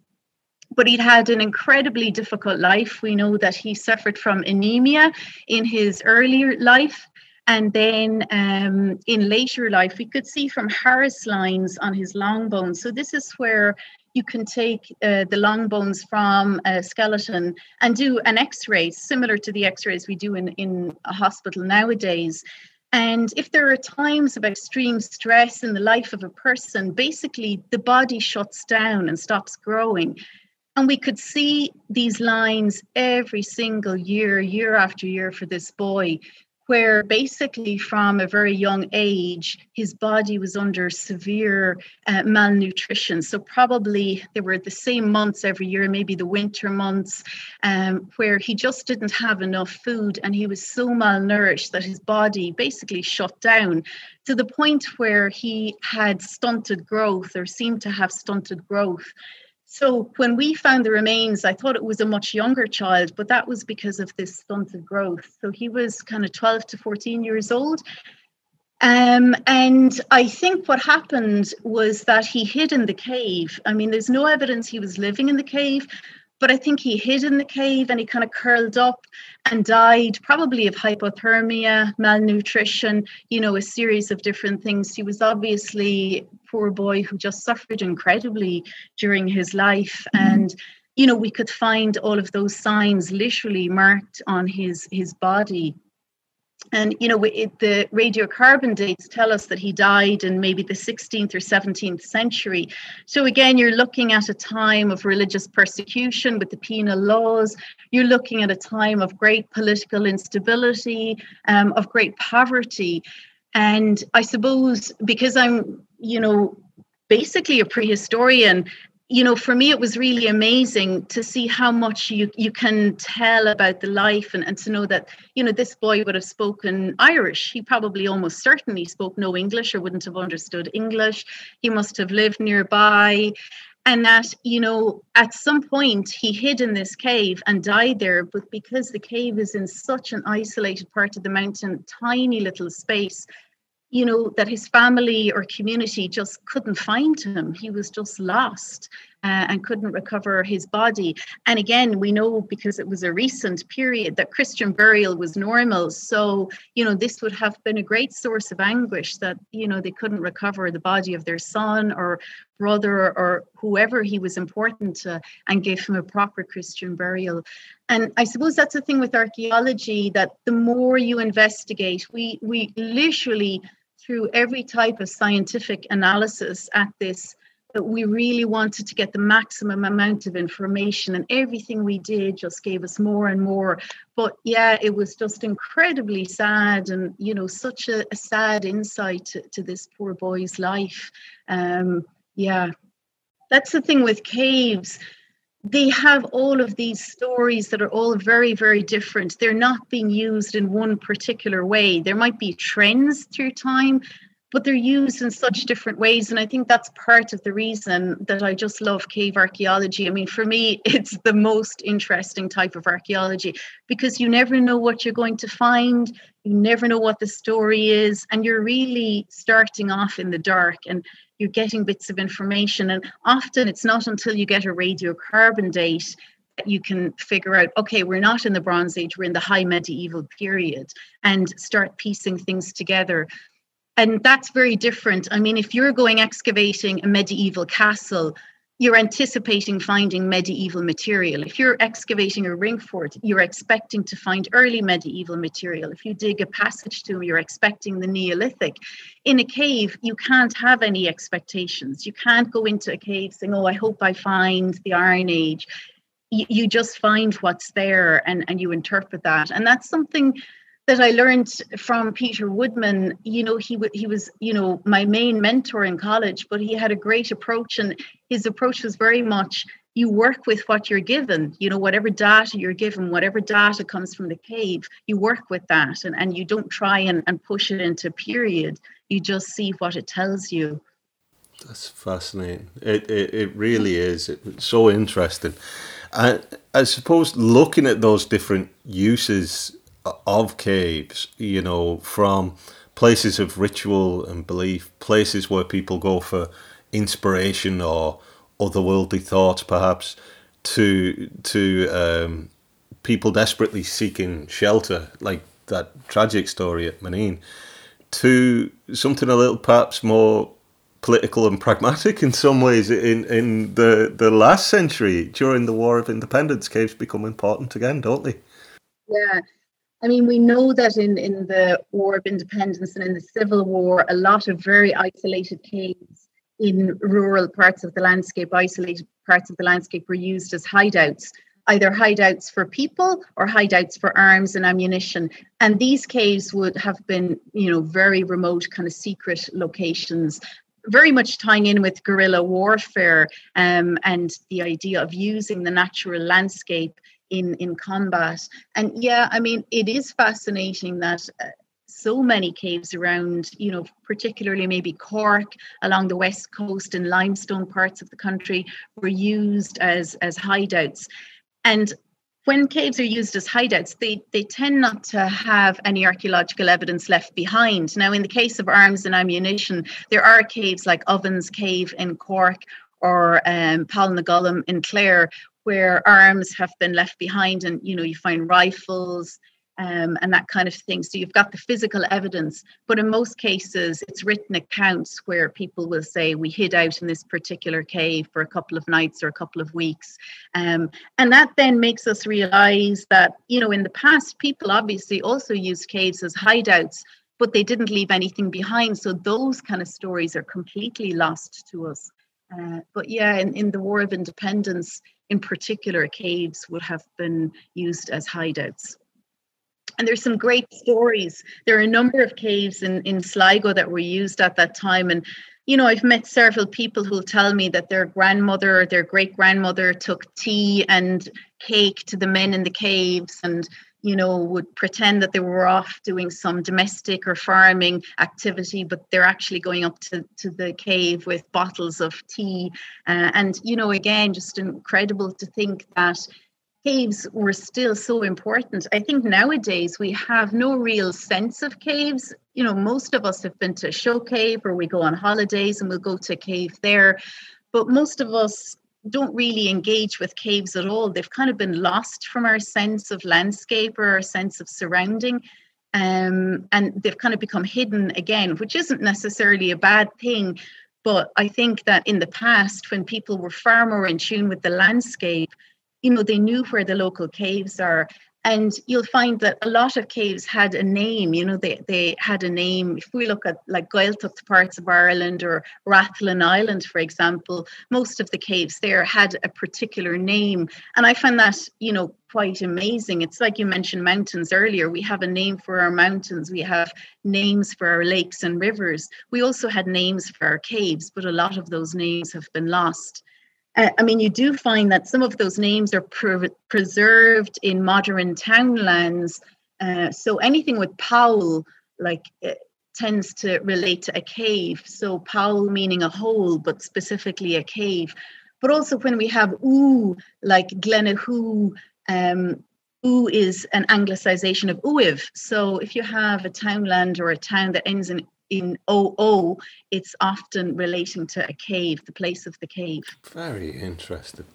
But he'd had an incredibly difficult life. We know that he suffered from anemia in his earlier life. And then um, in later life, we could see from Harris lines on his long bones. So, this is where you can take uh, the long bones from a skeleton and do an x ray, similar to the x rays we do in, in a hospital nowadays. And if there are times of extreme stress in the life of a person, basically the body shuts down and stops growing. And we could see these lines every single year, year after year for this boy where basically from a very young age, his body was under severe uh, malnutrition. So, probably there were the same months every year, maybe the winter months, um, where he just didn't have enough food and he was so malnourished that his body basically shut down to the point where he had stunted growth or seemed to have stunted growth. So when we found the remains, I thought it was a much younger child, but that was because of this stunted growth. So he was kind of 12 to 14 years old. Um, and I think what happened was that he hid in the cave. I mean, there's no evidence he was living in the cave, but I think he hid in the cave and he kind of curled up and died, probably of hypothermia, malnutrition, you know, a series of different things. He was obviously poor boy who just suffered incredibly during his life. Mm-hmm. And you know, we could find all of those signs literally marked on his his body and you know it, the radiocarbon dates tell us that he died in maybe the 16th or 17th century so again you're looking at a time of religious persecution with the penal laws you're looking at a time of great political instability um, of great poverty and i suppose because i'm you know basically a prehistorian you know, for me, it was really amazing to see how much you, you can tell about the life and, and to know that, you know, this boy would have spoken Irish. He probably almost certainly spoke no English or wouldn't have understood English. He must have lived nearby. And that, you know, at some point he hid in this cave and died there. But because the cave is in such an isolated part of the mountain, tiny little space, you know, that his family or community just couldn't find him. He was just lost uh, and couldn't recover his body. And again, we know because it was a recent period that Christian burial was normal. So, you know, this would have been a great source of anguish that, you know, they couldn't recover the body of their son or brother or whoever he was important to and give him a proper Christian burial. And I suppose that's the thing with archaeology that the more you investigate, we we literally through every type of scientific analysis at this we really wanted to get the maximum amount of information and everything we did just gave us more and more but yeah it was just incredibly sad and you know such a, a sad insight to, to, this poor boy's life um yeah that's the thing with caves they have all of these stories that are all very, very different. They're not being used in one particular way. There might be trends through time, but they're used in such different ways. And I think that's part of the reason that I just love cave archaeology. I mean, for me, it's the most interesting type of archaeology because you never know what you're going to find, you never know what the story is, and you're really starting off in the dark. And you're getting bits of information. And often it's not until you get a radiocarbon date that you can figure out, okay, we're not in the Bronze Age, we're in the high medieval period, and start piecing things together. And that's very different. I mean, if you're going excavating a medieval castle, you're anticipating finding medieval material. If you're excavating a ring fort, you're expecting to find early medieval material. If you dig a passage tomb, you're expecting the Neolithic. In a cave, you can't have any expectations. You can't go into a cave saying, Oh, I hope I find the Iron Age. You, you just find what's there and, and you interpret that. And that's something that I learned from Peter Woodman, you know, he he was, you know, my main mentor in college, but he had a great approach, and his approach was very much you work with what you're given. You know, whatever data you're given, whatever data comes from the cave, you work with that, and and you don't try and, and push it into period. You just see what it tells you. That's fascinating. It it, it really is. It's so interesting. I I suppose looking at those different uses of caves, you know, from places of ritual and belief, places where people go for inspiration or otherworldly thoughts, perhaps, to to um, people desperately seeking shelter, like that tragic story at Moneen, to something a little perhaps more political and pragmatic in some ways. In in the the last century, during the War of Independence, caves become important again, don't they? Yeah, I mean, we know that in, in the War of Independence and in the Civil War, a lot of very isolated caves in rural parts of the landscape, isolated parts of the landscape, were used as hideouts, either hideouts for people or hideouts for arms and ammunition. And these caves would have been, you know, very remote, kind of secret locations very much tying in with guerrilla warfare um, and the idea of using the natural landscape in in combat and yeah i mean it is fascinating that uh, so many caves around you know particularly maybe cork along the west coast and limestone parts of the country were used as as hideouts and when caves are used as hideouts, they, they tend not to have any archaeological evidence left behind. Now, in the case of arms and ammunition, there are caves like Ovens Cave in Cork or um, Pollnagollum in Clare, where arms have been left behind and you know you find rifles um, and that kind of thing. So you've got the physical evidence but in most cases it's written accounts where people will say we hid out in this particular cave for a couple of nights or a couple of weeks. Um, and that then makes us realize that you know in the past people obviously also used caves as hideouts but they didn't leave anything behind. So those kind of stories are completely lost to us. Uh, but yeah in, in the war of independence in particular, caves would have been used as hideouts. And there's some great stories. There are a number of caves in, in Sligo that were used at that time. And, you know, I've met several people who'll tell me that their grandmother or their great grandmother took tea and cake to the men in the caves and you know, would pretend that they were off doing some domestic or farming activity, but they're actually going up to, to the cave with bottles of tea. Uh, and, you know, again, just incredible to think that caves were still so important. I think nowadays we have no real sense of caves. You know, most of us have been to show cave or we go on holidays and we'll go to a cave there. But most of us don't really engage with caves at all. They've kind of been lost from our sense of landscape or our sense of surrounding. Um, and they've kind of become hidden again, which isn't necessarily a bad thing. But I think that in the past, when people were far more in tune with the landscape, you know, they knew where the local caves are and you'll find that a lot of caves had a name you know they, they had a name. If we look at like Gaeltacht parts of Ireland or Rathlin Island for example most of the caves there had a particular name. And I find that you know quite amazing. It's like you mentioned mountains earlier. We have a name for our mountains. We have names for our lakes and rivers. We also had names for our caves but a lot of those names have been lost I mean, you do find that some of those names are pre- preserved in modern townlands. Uh, so anything with Powell, like, uh, tends to relate to a cave. So Powell meaning a hole, but specifically a cave. But also when we have ooh, like Glenahu, um, ooh is an anglicization of Uaimh. So if you have a townland or a town that ends in in OO, it's often relating to a cave, the place of the cave. Very interesting.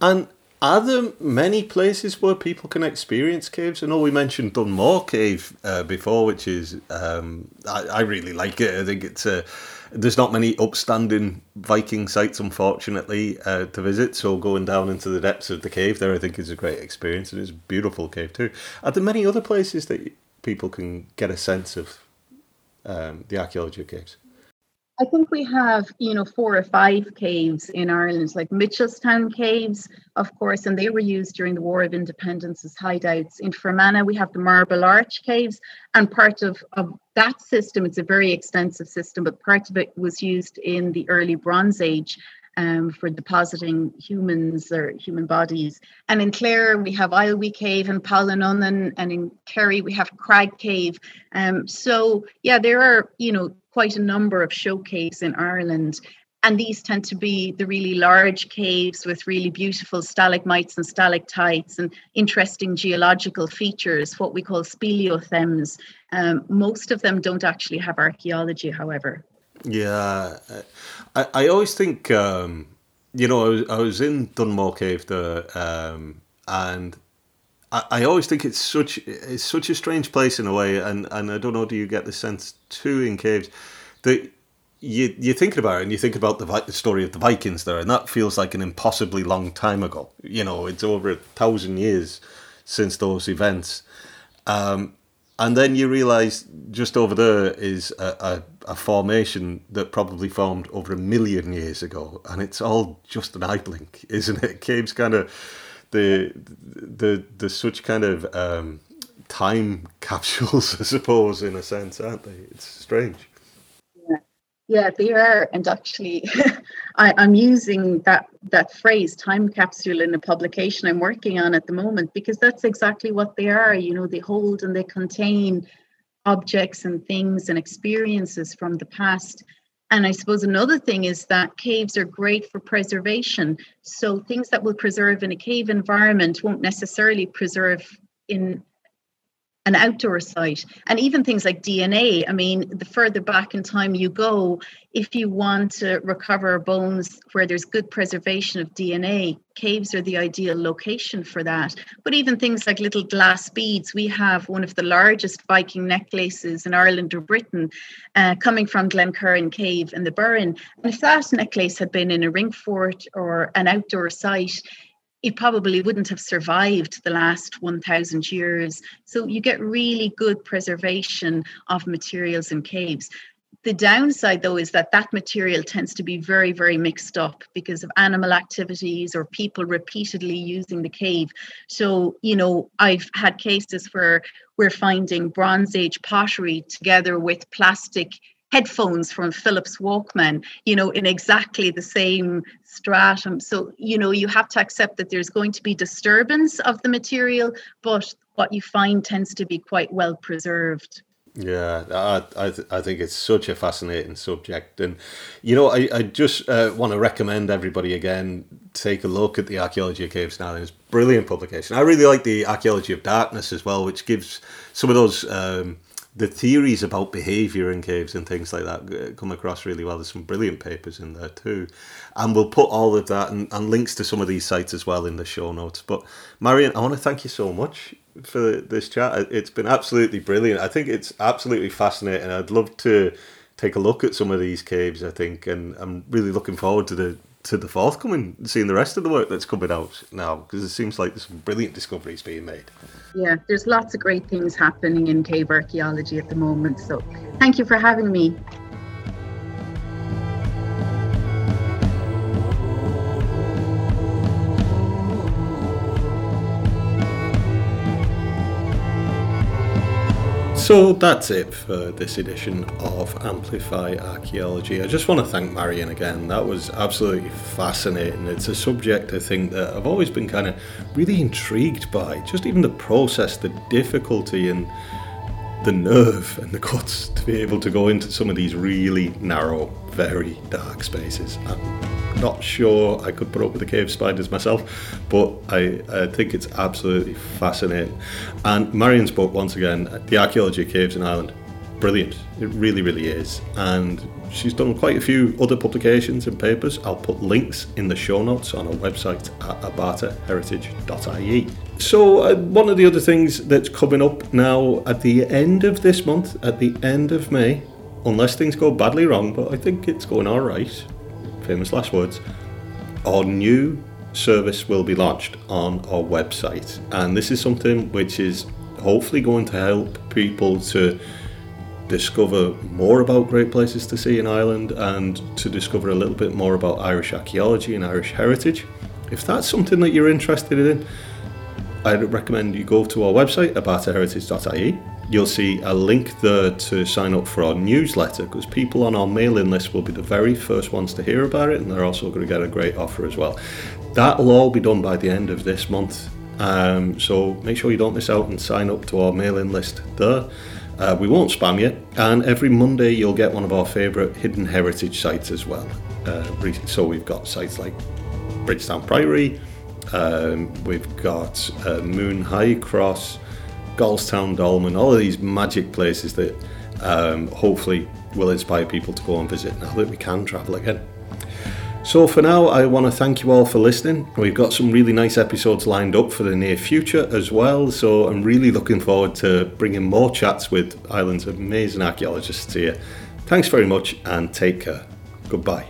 And are there many places where people can experience caves? I know we mentioned Dunmore Cave uh, before, which is um, I, I, really like it. I think it's a there's not many upstanding Viking sites, unfortunately, uh, to visit. So going down into the depths of the cave there, I think is a great experience, and it's a beautiful cave too. Are there many other places that people can get a sense of um, the archaeology of caves? I think we have, you know, four or five caves in Ireland, like Mitchelstown caves, of course, and they were used during the War of Independence as hideouts. In Fermanagh, we have the Marble Arch caves, and part of, of that system, it's a very extensive system, but part of it was used in the early Bronze Age um, for depositing humans or human bodies. And in Clare, we have Aillwee Cave and Pol an Ionain, and in Kerry, we have Crag Cave. Um, so, yeah, there are, you know, quite a number of show caves in Ireland. And these tend to be the really large caves with really beautiful stalagmites and stalactites and interesting geological features, what we call speleothems. Um, most of them don't actually have archaeology, however. Yeah, I, I always think, um, you know, I was, I was in Dunmore Cave there, um, and I, I always think it's such it's such a strange place in a way, and, and I don't know, do you get the sense too in caves that you you're thinking about it and you think about the the story of the Vikings there, and that feels like an impossibly long time ago. You know, it's over a thousand years since those events. Um, and then you realise just over there is a, a, a, formation that probably formed over a million years ago, and it's all just an eye blink, isn't it? Caves kind of the the the such kind of um, time capsules, I suppose, in a sense, aren't they? It's strange. Yeah, they are, and actually, I, am using that that phrase "time capsule" in a publication I'm working on at the moment because that's exactly what they are. You know, they hold and they contain objects and things and experiences from the past. And I suppose another thing is that caves are great for preservation. So things that will preserve in a cave environment won't necessarily preserve in an outdoor site and even things like dna i mean the further back in time you go if you want to recover bones where there's good preservation of dna caves are the ideal location for that. But even things like little glass beads we have one of the largest viking necklaces in ireland or britain uh, coming from glencurran cave in the burren. And if that necklace had been in a ring fort or an outdoor site it probably wouldn't have survived the last 1000 years. So you get really good preservation of materials in caves. The downside, though, is that that material tends to be very, very mixed up because of animal activities or people repeatedly using the cave. So, you know, I've had cases where we're finding Bronze Age pottery together with plastic headphones from Philips Walkman, you know, in exactly the same stratum. So, you know, you have to accept that there's going to be disturbance of the material, but what you find tends to be quite well preserved. Yeah, I I, th- I think it's such a fascinating subject, and you know I, I just uh, want to recommend everybody again take a look at the archaeology of caves now. It's brilliant publication. I really like the archaeology of darkness as well, which gives some of those um, the theories about behavior in caves and things like that uh, come across really well. There's some brilliant papers in there too, and we'll put all of that and, and links to some of these sites as well in the show notes. But Marion, I want to thank you so much for this chat. It's been absolutely brilliant. I think it's absolutely fascinating. I'd love to take a look at some of these caves. I think, and I'm really looking forward to the to the forthcoming, seeing the rest of the work that's coming out now because it seems like there's some brilliant discoveries being made. Yeah, there's lots of great things happening in cave archaeology at the moment. So, thank you for having me. So that's it for this edition of Amplify Archaeology. I just want to thank Marion again. That was absolutely fascinating. It's a subject I think that I've always been kind of really intrigued by. Just even the process, the difficulty, and the nerve and the guts to be able to go into some of these really narrow, very dark spaces. I'm not sure I could put up with the cave spiders myself, but I, I think it's absolutely fascinating. And Marion's book, once again, The Archaeology of Caves in Ireland, brilliant. It really, really is. And she's done quite a few other publications and papers. I'll put links in the show notes on our website at abartaheritage.ie. So, uh, one of the other things that's coming up now at the end of this month, at the end of May, unless things go badly wrong, but I think it's going all right, famous last words, our new service will be launched on our website. And this is something which is hopefully going to help people to discover more about great places to see in Ireland and to discover a little bit more about Irish archaeology and Irish heritage. If that's something that you're interested in, I'd recommend you go to our website, abartaheritage.ie. You'll see a link there to sign up for our newsletter because people on our mailing list will be the very first ones to hear about it and they're also going to get a great offer as well. That'll all be done by the end of this month. Um, so make sure you don't miss out and sign up to our mailing list there. Uh, we won't spam you, and every Monday you'll get one of our favourite hidden heritage sites as well. Uh, so we've got sites like Bridgetown Priory, um, we've got uh, Moone High Cross, Gaulstown Dolmen, all of these magic places that um, hopefully will inspire people to go and visit now that we can travel again. So for now, I want to thank you all for listening. We've got some really nice episodes lined up for the near future as well. So I'm really looking forward to bringing more chats with Ireland's amazing archaeologists here. Thanks very much and take care. Goodbye.